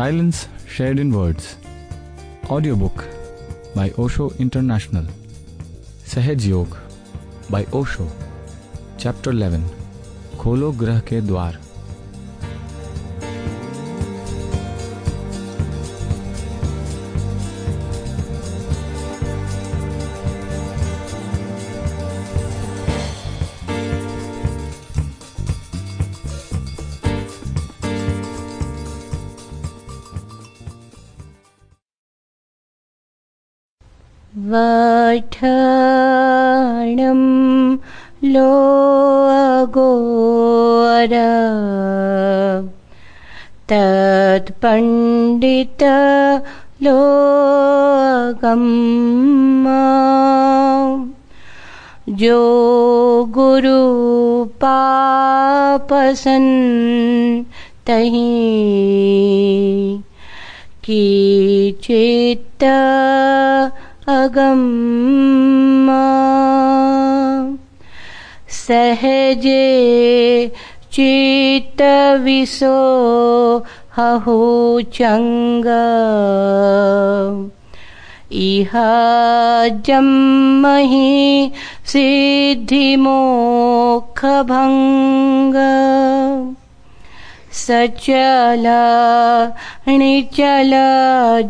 Silence Shared in Words Audiobook by Osho International सहज योग by Osho Chapter 11 खोलो ग्रह के द्वार वठणं लो अगोर तत्पण्डित लोगम्मा जो गुरु पापसन तही की चित्त अगम सहजे चित्त विसो हहु चंग। इह जम्महि सिद्धि मोक्ष भंग। सचल निचल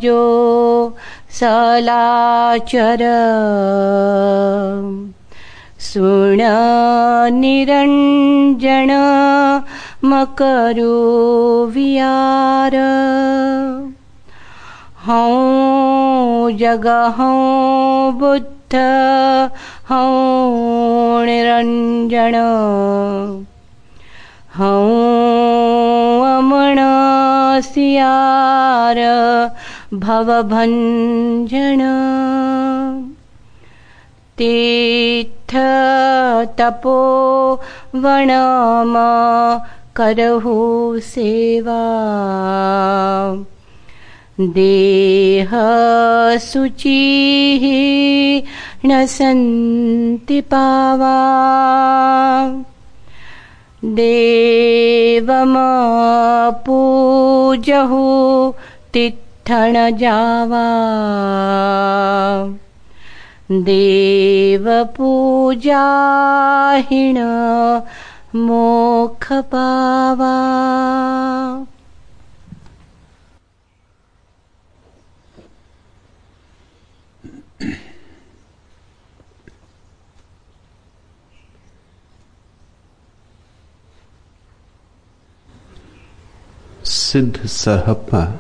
जो सलाचर सुण निरञ्जन मकरो वियार। हौ जग बुद्ध हौ निरञ्जन। हौ अमण सियार भवभञ्जन। तीर्थ तपो वणम करहु सेवा। देह शुचिः न सन्ति पावा। देवम पूजहु तित्थण जावा। देव पूजाहिण मोख पावा। सिद्ध सरहप्पा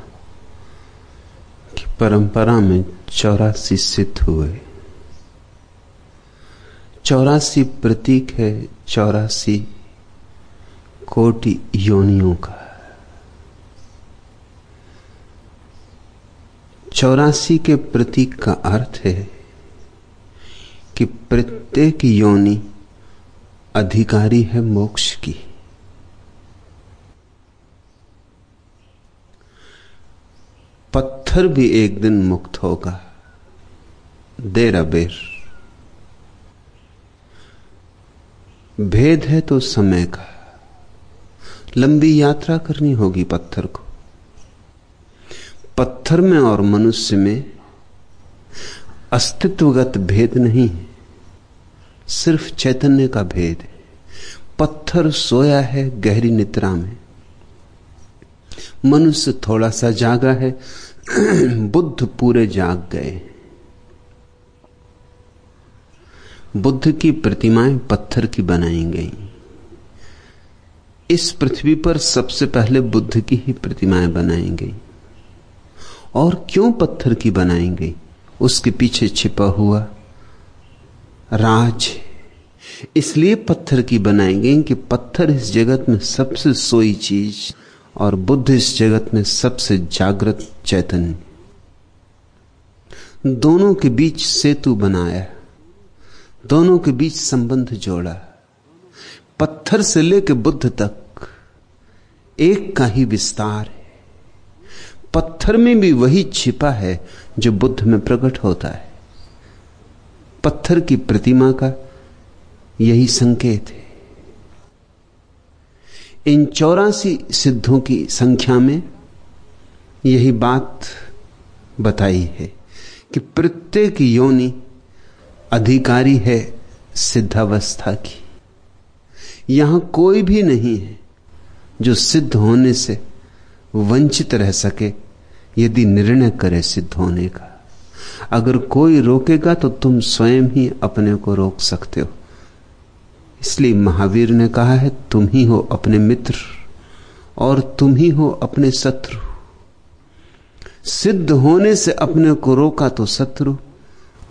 परंपरा में चौरासी सिद्ध हुए। चौरासी प्रतीक है, चौरासी कोटि योनियों का। चौरासी के प्रतीक का अर्थ है कि प्रत्येक योनि अधिकारी है मोक्ष की। पत्थर भी एक दिन मुक्त होगा। देर अबेर। भेद है तो समय का। लंबी यात्रा करनी होगी पत्थर को। पत्थर में और मनुष्य में अस्तित्वगत भेद नहीं है। सिर्फ़ चैतन्य का भेद है। पत्थर सोया है गहरी निद्रा में। मनुष्य थोड़ा सा जागा है बुद्ध पूरे जाग गए। बुद्ध की प्रतिमाएँ पत्थर की बनाई गई। इस पृथ्वी पर सबसे पहले बुद्ध की ही प्रतिमाएँ बनाई गई। और क्यों पत्थर की बनाई गई? उसके पीछे छिपा हुआ राज इसलिए पत्थर की बनाई गई कि पत्थर इस जगत में सबसे सोई चीज़ और बुद्ध इस जगत में सबसे जागृत चैतन्य। दोनों के बीच सेतु बनाया, दोनों के बीच संबंध जोड़ा। पत्थर से लेकर बुद्ध तक एक का ही विस्तार है। पत्थर में भी वही छिपा है जो बुद्ध में प्रकट होता है। पत्थर की प्रतिमा का यही संकेत है। इन चौरासी सिद्धों की संख्या में यही बात बताई है कि प्रत्येक योनि अधिकारी है सिद्धावस्था की। यहाँ कोई भी नहीं है जो सिद्ध होने से वंचित रह सके यदि निर्णय करे सिद्ध होने का। अगर कोई रोकेगा तो तुम स्वयं ही अपने को रोक सकते हो। इसलिए महावीर ने कहा है, तुम ही हो अपने मित्र और तुम ही हो अपने शत्रु। सिद्ध होने से अपने को रोका तो शत्रु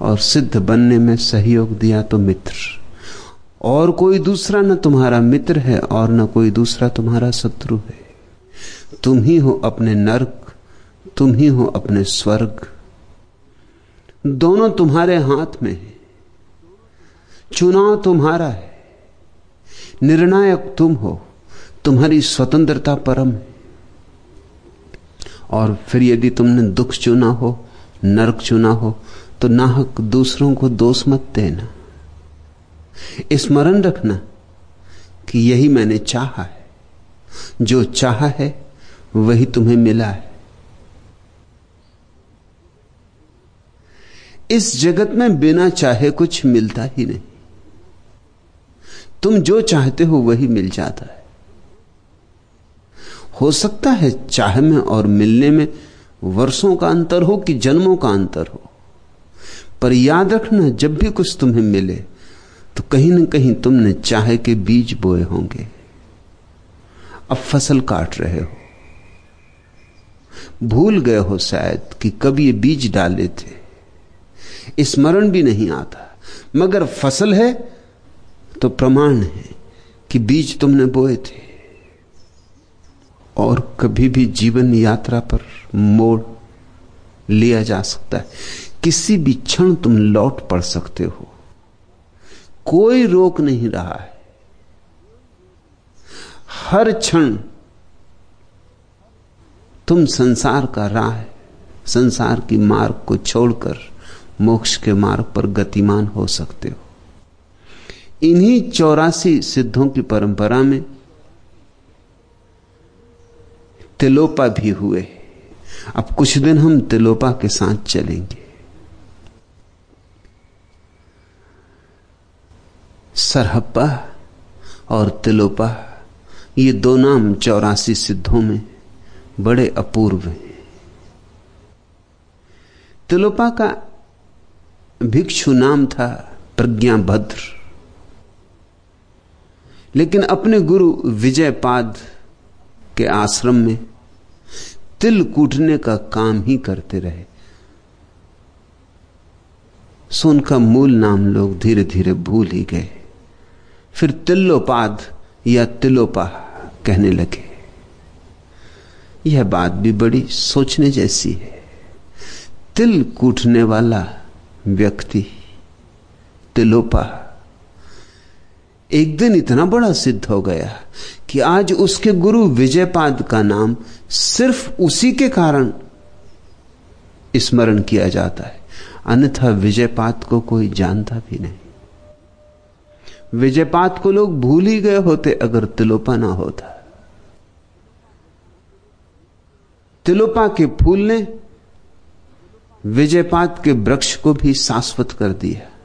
और सिद्ध बनने में सहयोग दिया तो मित्र। और कोई दूसरा न तुम्हारा मित्र है और न कोई दूसरा तुम्हारा शत्रु है। तुम ही हो अपने नरक, तुम ही हो अपने स्वर्ग। दोनों तुम्हारे हाथ में है। चुनाव तुम्हारा है। निर्णायक तुम हो, तुम्हारी स्वतंत्रता परम है। और फिर यदि तुमने दुख चुना हो, नरक चुना हो तो नाहक दूसरों को दोष मत देना। स्मरण रखना कि यही मैंने चाहा है। जो चाहा है, वही तुम्हें मिला है। इस जगत में बिना चाहे कुछ मिलता ही नहीं। तुम जो चाहते हो वही मिल जाता है। हो सकता है चाह में और मिलने में वर्षों का अंतर हो कि जन्मों का अंतर हो, पर याद रखना जब भी कुछ तुम्हें मिले तो कहीं ना कहीं तुमने चाहे के बीज बोए होंगे। अब फ़सल काट रहे हो। भूल गए हो शायद कि कब ये बीज डाले थे। स्मरण भी नहीं आता, मगर फ़सल है तो प्रमाण है कि बीज तुमने बोए थे और कभी भी जीवन यात्रा पर मोड़ लिया जा सकता है। किसी भी क्षण तुम लौट पड़ सकते हो। कोई रोक नहीं रहा है। हर क्षण तुम संसार का राह संसार की मार्ग को छोड़कर मोक्ष के मार्ग पर गतिमान हो सकते हो। इन्हीं चौरासी सिद्धों की परंपरा में तिलोपा भी हुए। अब कुछ दिन हम तिलोपा के साथ चलेंगे। सरहप्पा और तिलोपा, ये दो नाम चौरासी सिद्धों में बड़े अपूर्व हैं। तिलोपा का भिक्षु नाम था प्रज्ञाभद्र। लेकिन अपने गुरु विजयपाद के आश्रम में तिल कूटने का काम ही करते रहे। सो उनका मूल नाम लोग धीरे धीरे भूल ही गए। फिर तिल्लोपाद या तिलोपा कहने लगे। यह बात भी बड़ी सोचने जैसी है। तिल कूटने वाला व्यक्ति तिलोपा एक दिन इतना बड़ा सिद्ध हो गया कि आज उसके गुरु विजयपाद का नाम सिर्फ़ उसी के कारण स्मरण किया जाता है। अन्यथा विजयपात को कोई जानता भी नहीं। विजयपात को लोग भूल ही गए होते अगर तिलोपा ना होता। तिलोपा के फूल ने विजयपात के वृक्ष को भी शाश्वत कर दिया।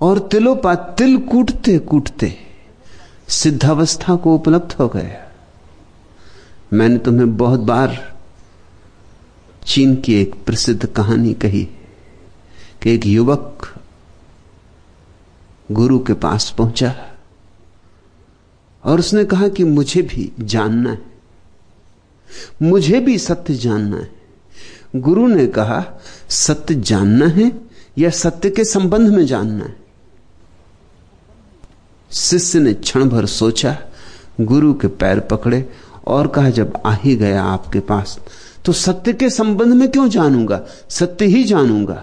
और तिलोपा तिल कूटते कूटते सिद्धावस्था को उपलब्ध हो गया। मैंने तुम्हें बहुत बार चीन की एक प्रसिद्ध कहानी कही कि एक युवक गुरु के पास पहुँचा और उसने कहा कि मुझे भी जानना है। मुझे भी सत्य जानना है। गुरु ने कहा, सत्य जानना है या सत्य के संबंध में जानना है? शिष्य ने क्षण भर सोचा, गुरु के पैर पकड़े और कहा, जब आ ही गया आपके पास तो सत्य के संबंध में क्यों जानूँगा? सत्य ही जानूँगा।